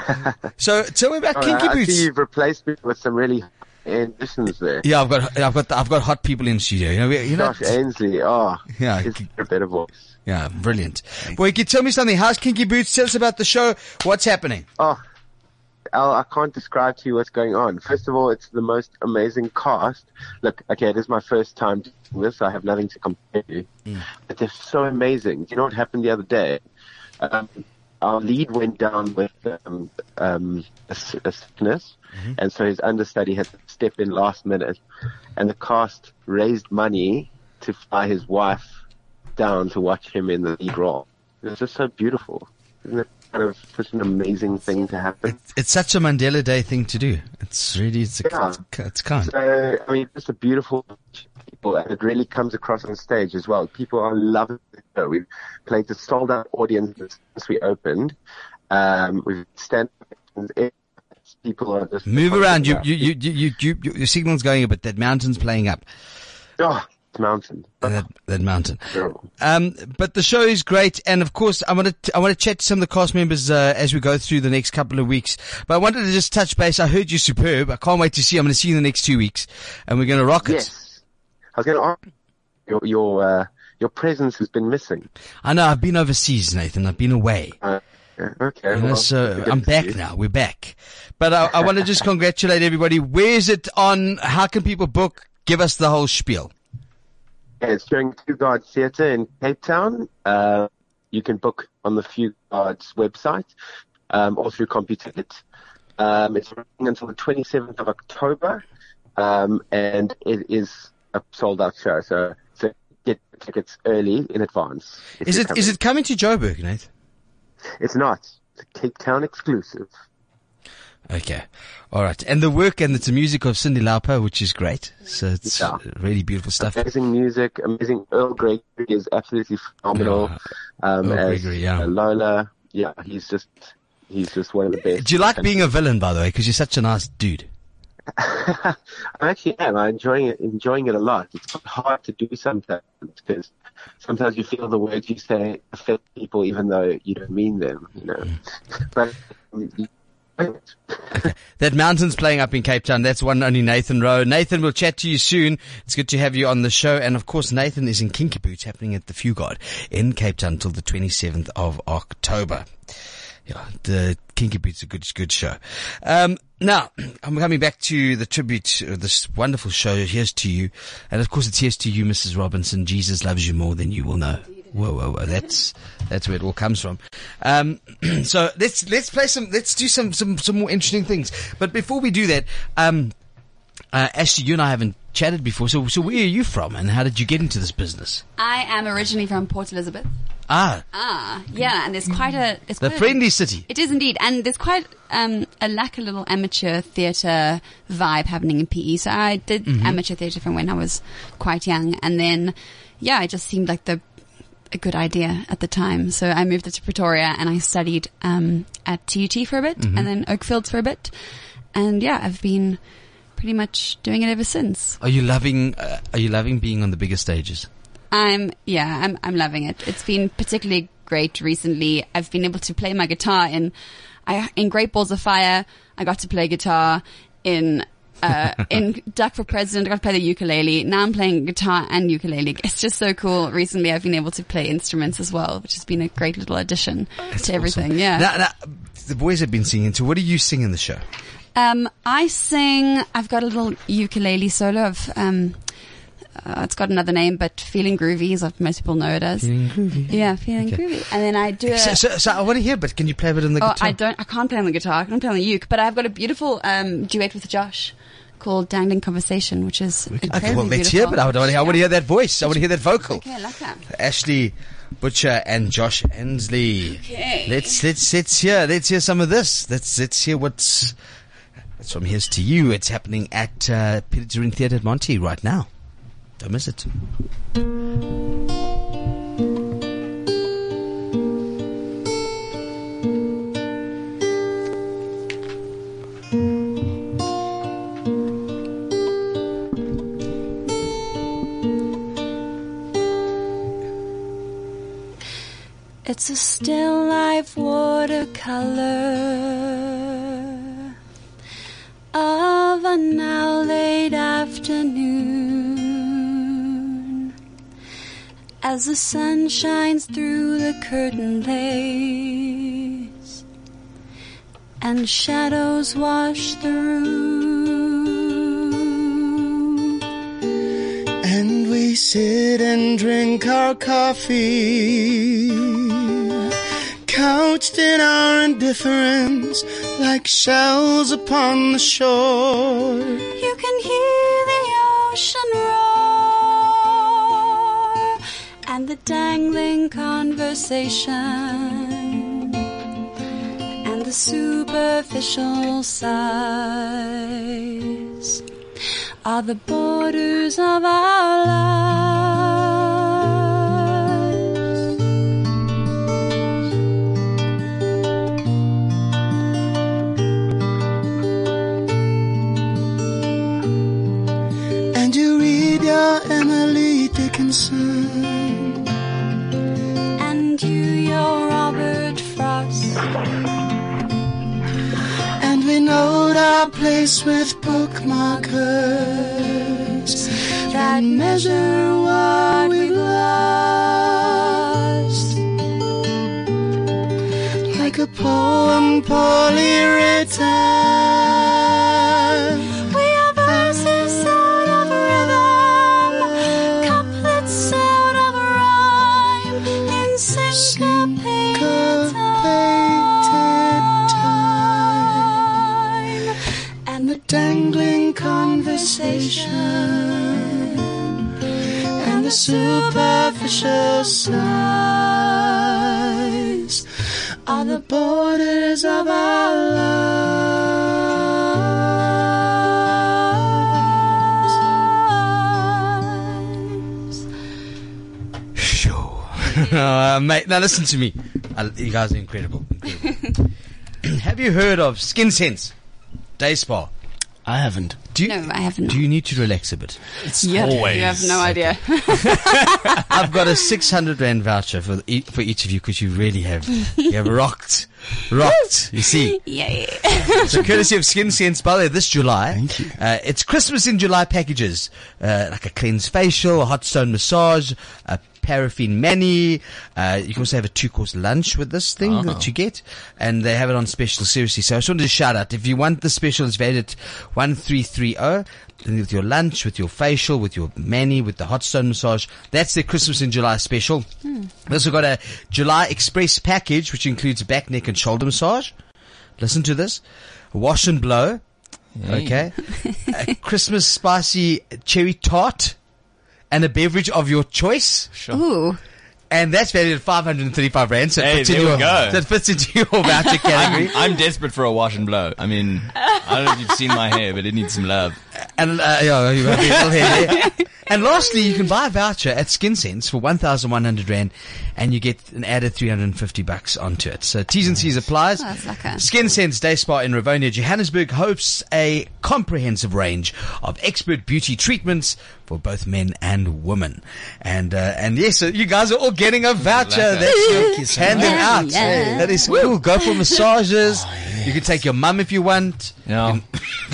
so tell me about Oh, Kinky I Boots. see you've replaced me with some really additions there. Yeah, I've got, I've got, I've got hot people in studio. You know, you know. Josh Ansley. Oh, Yeah. he's a better voice. Yeah, brilliant. Well, can you tell me something. How's Kinky Boots? Tell us about the show. What's happening? Oh, Al, I can't describe to you what's going on. First of all, it's the most amazing cast. Look, okay, it is my first time doing this. So I have nothing to compare to. But they're so amazing. You know what happened the other day? Um, our lead went down with um, um, a, a sickness, and so his understudy had to step in last minute, and the cast raised money to fly his wife down to watch him in the lead role. It was just so beautiful. Isn't it kind of such an amazing thing to happen? It's such a Mandela Day thing to do. It's really, it's, Yeah. it's, it's kind. So, I mean, it's a beautiful people, and it really comes across on stage as well. People are loving the show. We've played to sold out audiences since we opened. Um, we've stand people are just Move around. You, you, you, you, you, you, your signal's going a bit. That mountain's playing up. oh, it's mountain. That, that mountain. Um, but the show is great, and of course, I want to I want to chat to some of the cast members uh, as we go through the next couple of weeks. But I wanted to just touch base. I heard you're superb. I can't wait to see. you. I'm going to see you in the next two weeks, and we're going to rock it. Yes, I was going to ask your your uh, your presence has been missing. I know. I've been overseas, Nathan. I've been away. Uh, okay, You know, well, so I'm back you. now. We're back. But I, I want to just congratulate everybody. Where is it on? How can people book? Give us the whole spiel. It's during Fugard Theatre in Cape Town. Uh, you can book on the Few Guards website um, or through CompuTicket. Um, it's running until the 27th of October, um, and it is a sold-out show. So, so get tickets early in advance. Is it is it coming to Joburg, Nate? It's not. It's a Cape Town exclusive. Okay. All right. And the work and it's the music of Cyndi Lauper, which is great. So it's Yeah. really beautiful stuff. Amazing music, amazing. Earl Gregory is absolutely phenomenal. Um, Earl Gregory, yeah. uh, Lola, yeah, he's just he's just one of the best. Do you like being a villain, by the way? Because you're such a nice dude. I actually am. I'm enjoying it, enjoying it a lot. It's hard to do sometimes because sometimes you feel the words you say affect people even though you don't mean them, you know. But um, That mountain's playing up in Cape Town. That's one only Nathan Ro. Nathan, we'll chat to you soon. It's good to have you on the show. And of course, Nathan is in Kinky Boots happening at the Fugard in Cape Town until the 27th of October. Yeah, the Kinky Boots a good, good show. Um, now, I'm coming back to the tribute, uh, this wonderful show. Here's to you. And of course, it's here's to you, Mrs. Robinson. Jesus loves you more than you will know. Whoa, whoa, whoa. That's, that's where it all comes from. Um, so let's, let's play some, let's do some, some, some more interesting things. But before we do that, um, uh, Ashleigh, you and I haven't chatted before. So, so where are you from and how did you get into this business? I am originally from Port Elizabeth. Ah, Ah, yeah, and there's quite a it's the quite a- friendly city. It is indeed, and there's quite um, a lack a little amateur theatre vibe happening in PE. So I did Mm-hmm. amateur theatre from when I was quite young, and then yeah, it just seemed like the a good idea at the time. So I moved to Pretoria and I studied um, at TUT for a bit, Mm-hmm. and then Oakfields for a bit, and yeah, I've been pretty much doing it ever since. Are you loving, uh, are you loving being on the bigger stages? I'm yeah, I'm I'm loving it. It's been particularly great recently. I've been able to play my guitar in I in Great Balls of Fire. I got to play guitar in uh, in Duck for President. I got to play the ukulele. Now I'm playing guitar and ukulele. It's just so cool. Recently, I've been able to play instruments as well, which has been a great little addition to everything. Yeah. Now, now, the boys have been singing. So what do you sing in the show? Um, I sing. I've got a little ukulele solo of. Um, uh, it's got another name, but feeling groovy, as most people know it as. Feeling groovy. Yeah, feeling Okay. groovy. And then I do a. So, so, so I want to hear, but can you play a bit on the oh, guitar? I don't. I can't play on the guitar. I can play on the uke, but I've got a beautiful um, duet with Josh called Dangling Conversation, which is Okay, well, let's hear, but I want to, I want to hear that voice. I want to hear that vocal. Okay, I like that. Ashleigh Butcher and Josh Ansley. Okay. Let's let's let's hear let's hear some of this. Let's let's hear what's that's from here's to you. It's happening at uh, Peter Theatre at Monty right now. Don't miss it. It's a still life watercolor of a now late afternoon as the sun shines through the curtain lace and shadows wash the room. We sit and drink our coffee, couched in our indifference, like shells upon the shore. You can hear the ocean roar and the dangling conversation and the superficial sighs are the borders of our lives. Our place with bookmarkers that measure what we've lost. Like a poem poorly written. Conversation and the superficial sighs are the borders of our lives. Sure. uh, mate, now listen to me. Uh, you guys are incredible. incredible. Have you heard of Skin Sense Day Spa? I haven't. Do you, No, I haven't. Do you need to relax a bit? It's Yeah, you have no idea. I've got a 600 rand voucher for e- for each of you because you really have you have rocked, rocked. You see. Yay. So courtesy of Skin Sense, by the way, this July, Thank you. Uh, it's Christmas in July packages, uh, like a cleanse facial, a hot stone massage, a paraffin mani. Uh, you can also have a two-course lunch with this thing that you get, and they have it on special. Seriously, so I just wanted to shout out if you want the special, it's valued at one three three zero. With your lunch, with your facial, with your mani, with the hot stone massage, that's their Christmas in July special. Hmm. They also got a July Express package, which includes back, neck, and shoulder massage. Listen to this. Wash and blow. Okay. a Christmas spicy cherry tart and a beverage of your choice. Sure. Ooh. And that's valued at 535 rand. So Hey, fits in there we your, go. so it fits into your voucher category. I'm, I'm desperate for a wash and blow. I mean, I don't know if you've seen my hair, but it needs some love. And uh, yeah, you have a little hair. And lastly, you can buy a voucher at Skin Sense for 1,100 rand, and you get an added 350 bucks onto it. So T's and C's applies. Oh, that's lekker. Skin Sense Day Spa in Rivonia, Johannesburg hosts a comprehensive range of expert beauty treatments for both men and women. And uh, and yes, so you guys are all getting a voucher. That's your hand them Yeah, out. yeah. That is cool. Go for massages. You can take your mum if you want. Yeah. You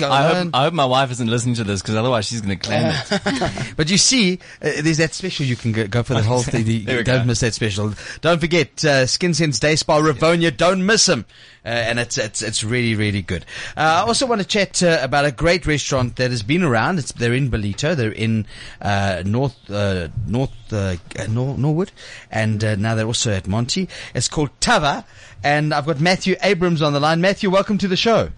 I hope, I hope my wife isn't listening to this because otherwise she's going to claim it. But you see, uh, there's that special you can go, go for the whole thing. Don't go. miss that special. Don't forget uh, Skin Sense Day Spa Rivonia. Don't miss them. Uh, and it's it's it's really really good. Uh, I also want to chat uh, about a great restaurant that has been around. It's they're in Ballito. They're in uh, North uh, North Nor- Norwood, and uh, now they're also at Monty. It's called Thava, and I've got Matthew Abrams on the line. Matthew, welcome to the show.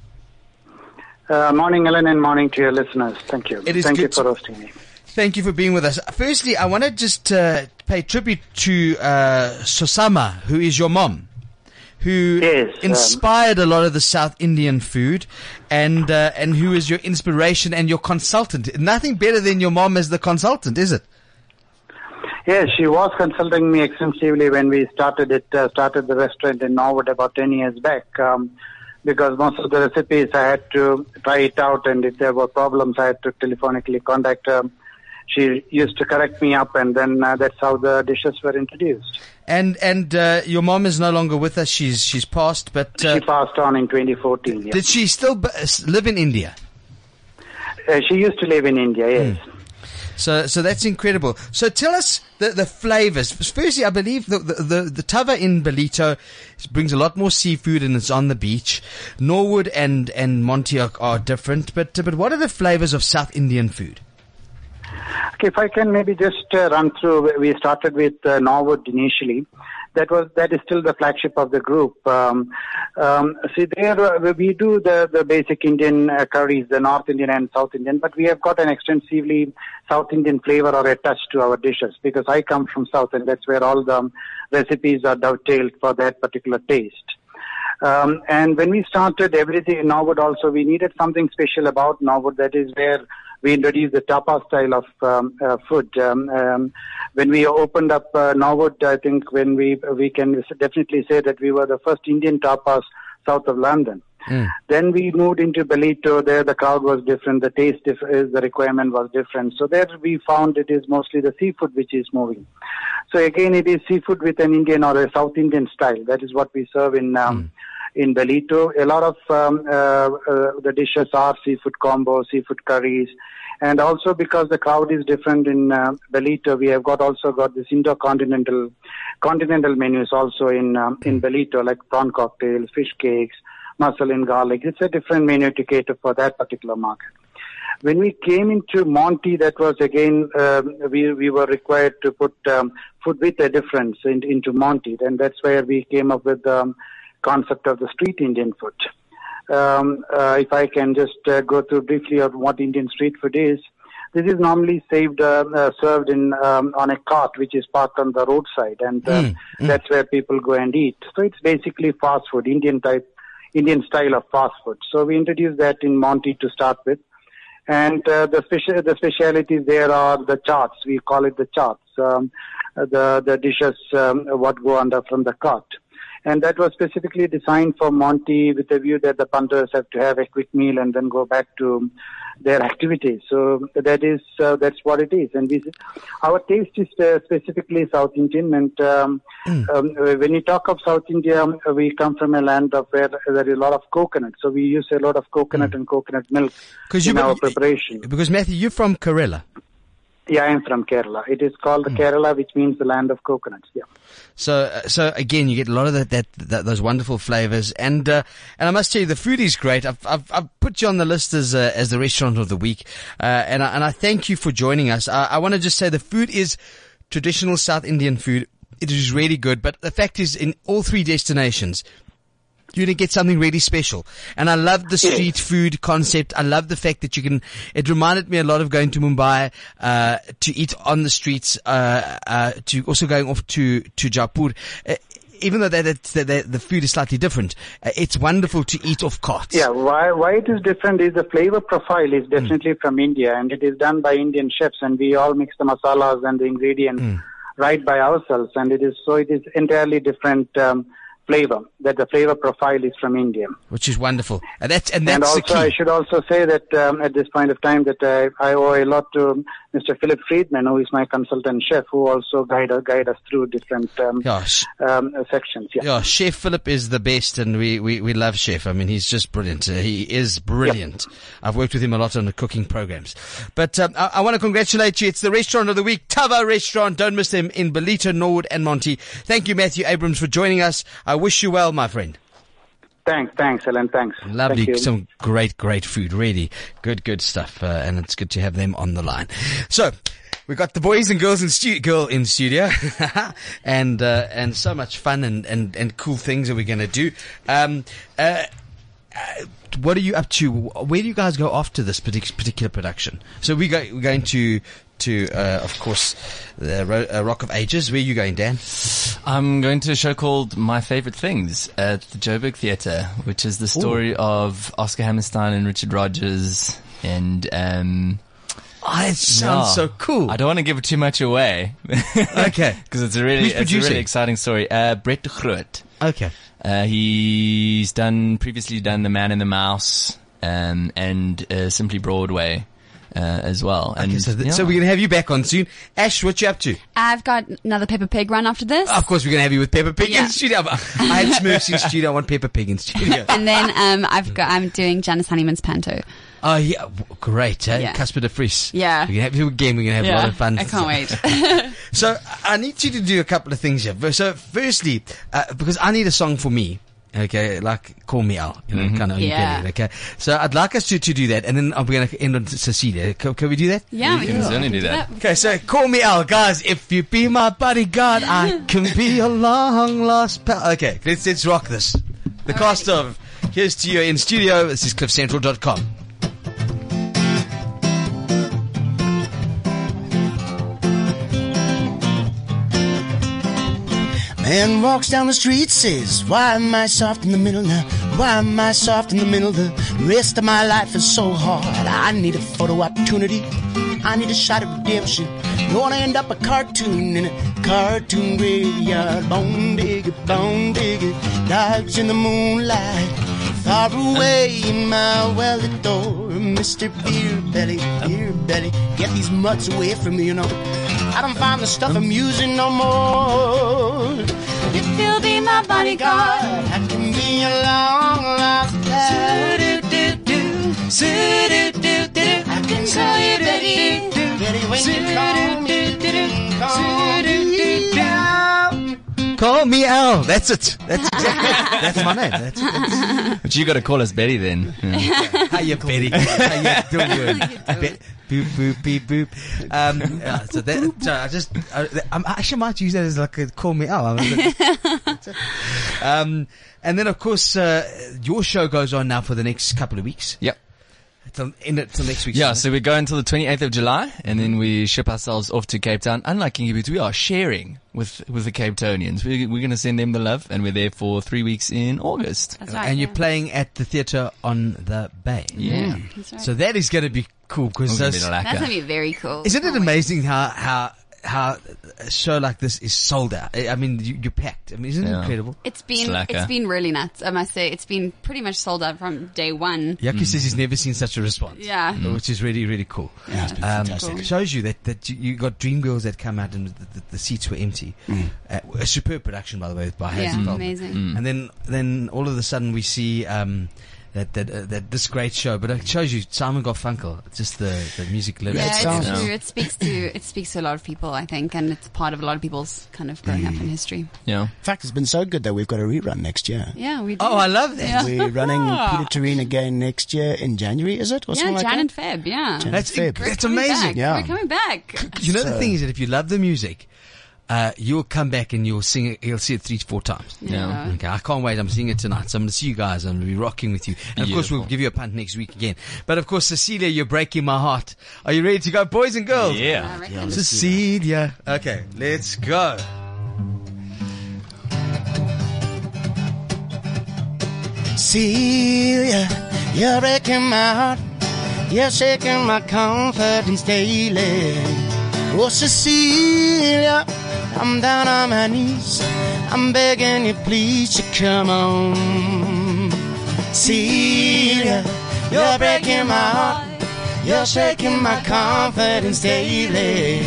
Uh, morning, Ellen, and morning to your listeners. Thank you. It is Thank you for hosting me. Thank you for being with us. Firstly, I want to just uh, pay tribute to uh, Susama, who is your mom, who um, inspired a lot of the South Indian food, and uh, and who is your inspiration and your consultant. Nothing better than your mom as the consultant, is it? Yes, she was consulting me extensively when we started it, uh, started the restaurant in Norwood about 10 years back. Um, because most of the recipes I had to try it out, and if there were problems, I had to telephonically contact her. She used to correct me up, and then uh, that's how the dishes were introduced. And and uh, your mom is no longer with us. She's she's passed, but uh, she passed on in 2014. Yeah. did she still b- live in India? Uh, she used to live in India. Yes. So, so that's incredible. So tell us the, the flavors. Firstly, I believe the, the, the, the Thava in Ballito brings a lot more seafood and it's on the beach. Norwood and, and Monty are, are different, but, but what are the flavors of South Indian food? Okay, if I can maybe just uh, run through. We started with uh, Norwood initially. That was that is still the flagship of the group. Um, um, see, there uh, we do the the basic Indian uh, curries, the North Indian and South Indian, but we have got an extensively South Indian flavor or a touch to our dishes because I come from South, and that's where all the um, recipes are dovetailed for that particular taste. Um, and when we started everything in Norwood also, we needed something special about Norwood. That is where we introduced the tapa style of um, uh, food. Um, um, when we opened up uh, Norwood, I think when we we can definitely say that we were the first Indian tapas south of London. Then we moved into Ballito. There the crowd was different. The taste, is uh, the requirement was different. So there we found it is mostly the seafood which is moving. So again, it is seafood with an Indian or a South Indian style. That is what we serve in um, in Ballito. A lot of um, uh, uh, the dishes are seafood combo, seafood curries, and also because the crowd is different in uh, Ballito, we have got also got this intercontinental continental menus also in um, in Ballito, like prawn cocktail, fish cakes, mussel and garlic. It's a different menu to cater for that particular market. When we came into Monty, that was again um, we we were required to put um, food with a difference in, into Monty, and that's where we came up with um, concept of the street Indian food. Um, uh, if I can just uh, go through briefly of what Indian street food is, this is normally saved, uh, uh, served in um, on a cart which is parked on the roadside, and uh, Mm, that's where people go and eat. So it's basically fast food, Indian type, Indian style of fast food. So we introduced that in Monty to start with, and uh, the special the specialities there are the chaats. We call it the chaats. Um, the the dishes um, what go under from the cart. And that was specifically designed for Monty with a view that the punters have to have a quick meal and then go back to their activities. So that is uh, that's what it is. And we, our taste is uh, specifically South Indian. And um, um, when you talk of South India, um, we come from a land of where there is a lot of coconut. So we use a lot of coconut and coconut milk Because in our preparation. because Matthew, you're from Kerala. Yeah, I am from Kerala. It is called Kerala, which means the land of coconuts. Yeah. So, uh, so again, you get a lot of that, that, that those wonderful flavors, and uh, and I must tell you, the food is great. I've I've, I've put you on the list as uh, as the restaurant of the week, uh, and I, and I thank you for joining us. I, I want to just say the food is traditional South Indian food. It is really good, but the fact is, in all three destinations, you're going to get something really special. And I love the street food concept. I love the fact that you can, it reminded me a lot of going to Mumbai, uh, to eat on the streets, uh, uh, to also going off to, to Jaipur. Uh, even though that, that, that the food is slightly different, uh, it's wonderful to eat off carts. Yeah, why why it is different is the flavor profile is definitely from India and it is done by Indian chefs and we all mix the masalas and the ingredients right by ourselves and it is so it is entirely different um, flavor that the flavor profile is from India. Which is wonderful. And that's, and And that's the also. I should also say that um, at this point of time that I, I owe a lot to Mr. Philip Friedman, who is my consultant chef, who also guide, guide us through different um, um, sections. Yeah. Yeah, Chef Philip is the best, and we, we, we love Chef. I mean, he's just brilliant. Uh, he is brilliant. I've worked with him a lot on the cooking programs. But um, I, I want to congratulate you. It's the restaurant of the week, Thava Restaurant. Don't miss them in Ballito, Norwood, and Monty. Thank you, Matthew Abrams, for joining us. I wish you well, my friend. Thanks, thanks, Ellen. Thanks. Lovely, Thank some great, great food. Really good, good stuff, uh, and it's good to have them on the line. So. We got the boys and girls in stu- girl in studio, and uh, and so much fun and, and, and cool things that we're going to do. Um, uh, uh, what are you up to? Where do you guys go after this particular production? So we go, we're going to, to, uh, of course, the Ro- uh, Rock of Ages. Where are you going, Dan? I'm going to a show called My Favorite Things at the Joburg Theatre, which is the story of Oscar Hammerstein and Richard Rodgers and, um, Oh, it sounds yeah. so cool. I don't want to give it too much away. Okay. Because it's a really, Who's it's a really exciting story. Uh, Brett Groot. Okay. Uh, he's done, previously done The Man and the Mouse, um, and, uh, Simply Broadway, as well. And, Okay, so, th- yeah. so we're going to have you back on soon. Ash, what you up to? I've got another Peppa Pig run after this. Of course, we're going to have you with Peppa Pig Yeah. in studio. I had Smurfs in studio. I want Peppa Pig in studio. and then um, I've got I'm doing Janice Honeyman's panto. Oh, yeah. Great. Eh? Yeah. Casper de Vries. Yeah. We're going to have you again. We're going to have a lot of fun. I can't wait. So I need you to do a couple of things here. So firstly, uh, because I need a song for me. Okay, like call me out, you know, Mhm. kind of. Yeah. Okay, so I'd like us to, to do that, and then I'm going to end on Cecilia. Can, can we do that? Yeah, You can certainly do that. Okay, so call me out, guys. If you be my bodyguard, I can be a long lost pal. Okay, let's let's rock this. The cast of Here's to you in studio. This is CliffCentral.com. Man walks down the street, says, Why am I soft in the middle now? Why am I soft in the middle? The rest of my life is so hard. I need a photo opportunity. I need a shot of redemption. Wanna end up a cartoon in a cartoon graveyard. Bone digger, bone digger, dogs in the moonlight. Far away in my well-lit door, Mr. Beer Belly, Beer Belly, get these mutts away from me, you know. I don't find the stuff amusing no more. If you'll be my bodyguard, I can be a long lost pal. I can call you Betty, Betty when you call me, call me out. Call me Al. That's it. That's exactly, that's my name. That's, that's But you got to call us Betty then. Yeah. How you, Betty? How you doing? Be- boop boop beep boop. Um, yeah, so that, so I just, I, I'm, I actually might use that as like a call me out. um, and then of course, uh, your show goes on now for the next couple of weeks. Yep. Till, end it till next week. Yeah, so we go until the 28th of July, and then we ship ourselves off to Cape Town. Unlike Kinky Boots, we are sharing with, with the Cape Townians. We, we're going to send them the love, and we're there for three weeks in August. That's right. and yeah. you're playing at the theatre on the Bay. Yeah. That's right. So that is going to be cool because We're gonna be the That's gonna be very cool. Isn't it amazing how how how a show like this is sold out? I I mean, you, you're packed. I mean, isn't it incredible? It's been Slacker. it's been really nuts. I must say, it's been pretty much sold out from day one. Yaki says he's never seen such a response. Yeah. Which is really, really cool. Yeah, it's been Um, fantastic. it shows you that, that you, you got dream girls that come out and the, the, the seats were empty. Uh, a superb production, by the way, by Hazel Yeah, Feldman. amazing. And then, then all of a sudden we see, um, that, that, uh, that this great show, but it shows you Simon Garfunkel, just the, the music lyrics. Yeah, sounds- it's true. It speaks to it speaks to a lot of people, I think, and it's part of a lot of people's kind of growing up in history. Yeah. In fact, it's been so good that we've got a rerun next year. Yeah, we. Do. Oh, I love that. Yeah. We're running Pieter Toerien again next year in January, is it? Or Yeah, something like Jan that? and Feb. Yeah, Jan That's, Feb. We're that's amazing. Back. Yeah. We're coming back. You know the thing is that if you love the music, uh, you'll come back and you'll sing it, you'll see it three to four times. Yeah. Okay, I can't wait. I'm seeing it tonight. So I'm going to see you guys. I'm going to be rocking with you. And of course, we'll give you a punt next week again. But of course, Cecilia, you're breaking my heart. Are you ready to go, boys and girls? Yeah. I. Yeah, let's do that. Cecilia. Okay, let's go. Celia, you're breaking my heart. You're shaking my confidence daily. Oh, Cecilia, I'm down on my knees. I'm begging you, please, to come on. Celia, you're breaking my heart. You're shaking my confidence daily.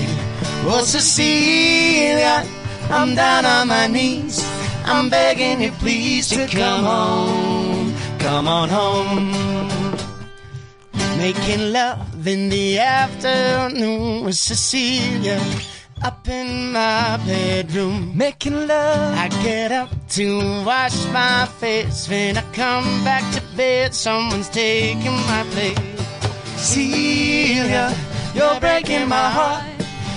Oh, Cecilia, I'm down on my knees. I'm begging you, please, to come home. Come on home. Making love in the afternoon with Cecilia up in my bedroom. Making love. I get up to wash my face. When I come back to bed, someone's taking my place. Celia, you're breaking my heart.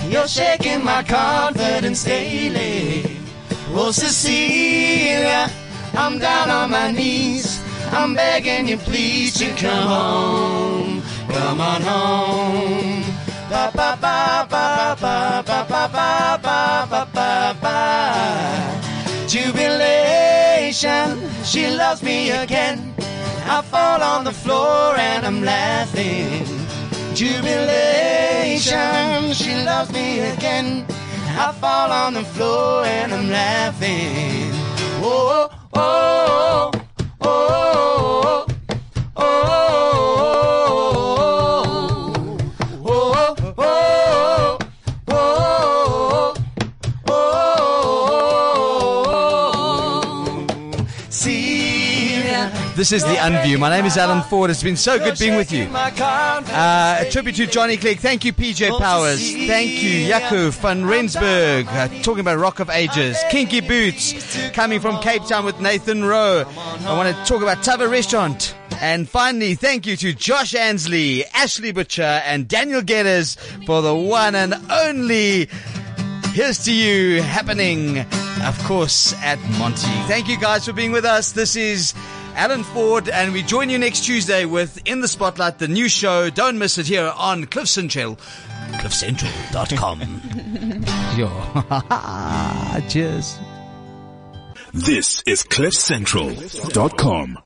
You're shaking my confidence daily. Oh, Cecilia, I'm down on my knees. I'm begging you, please to come home. Come on home. Ba ba ba ba ba ba ba ba ba ba ba. Jubilation, she loves me again. I fall on the floor and I'm laughing. Jubilation, she loves me again. I fall on the floor and I'm laughing. Oh, oh, oh, oh, oh, oh, This is The Unview. My name is Alan Ford. It's been so good being with you. Uh, a tribute to Johnny Clegg. Thank you, PJ Powers. Thank you, Jaco van Rensburg. Uh, talking about Rock of Ages. Kinky Boots. Coming from Cape Town with Nathan Ro. I want to talk about Thava Restaurant. And finally, thank you to Josh Ansley, Ashleigh Butcher, and Daniel Geddes for the one and only Here's to you happening, of course, at Monty. Thank you guys for being with us. This is Alan Ford, and we join you next Tuesday with In the Spotlight, the new show. Don't miss it here on Cliff Central, cliffcentral.com. Yo. Cheers. This is CliffCentral.com.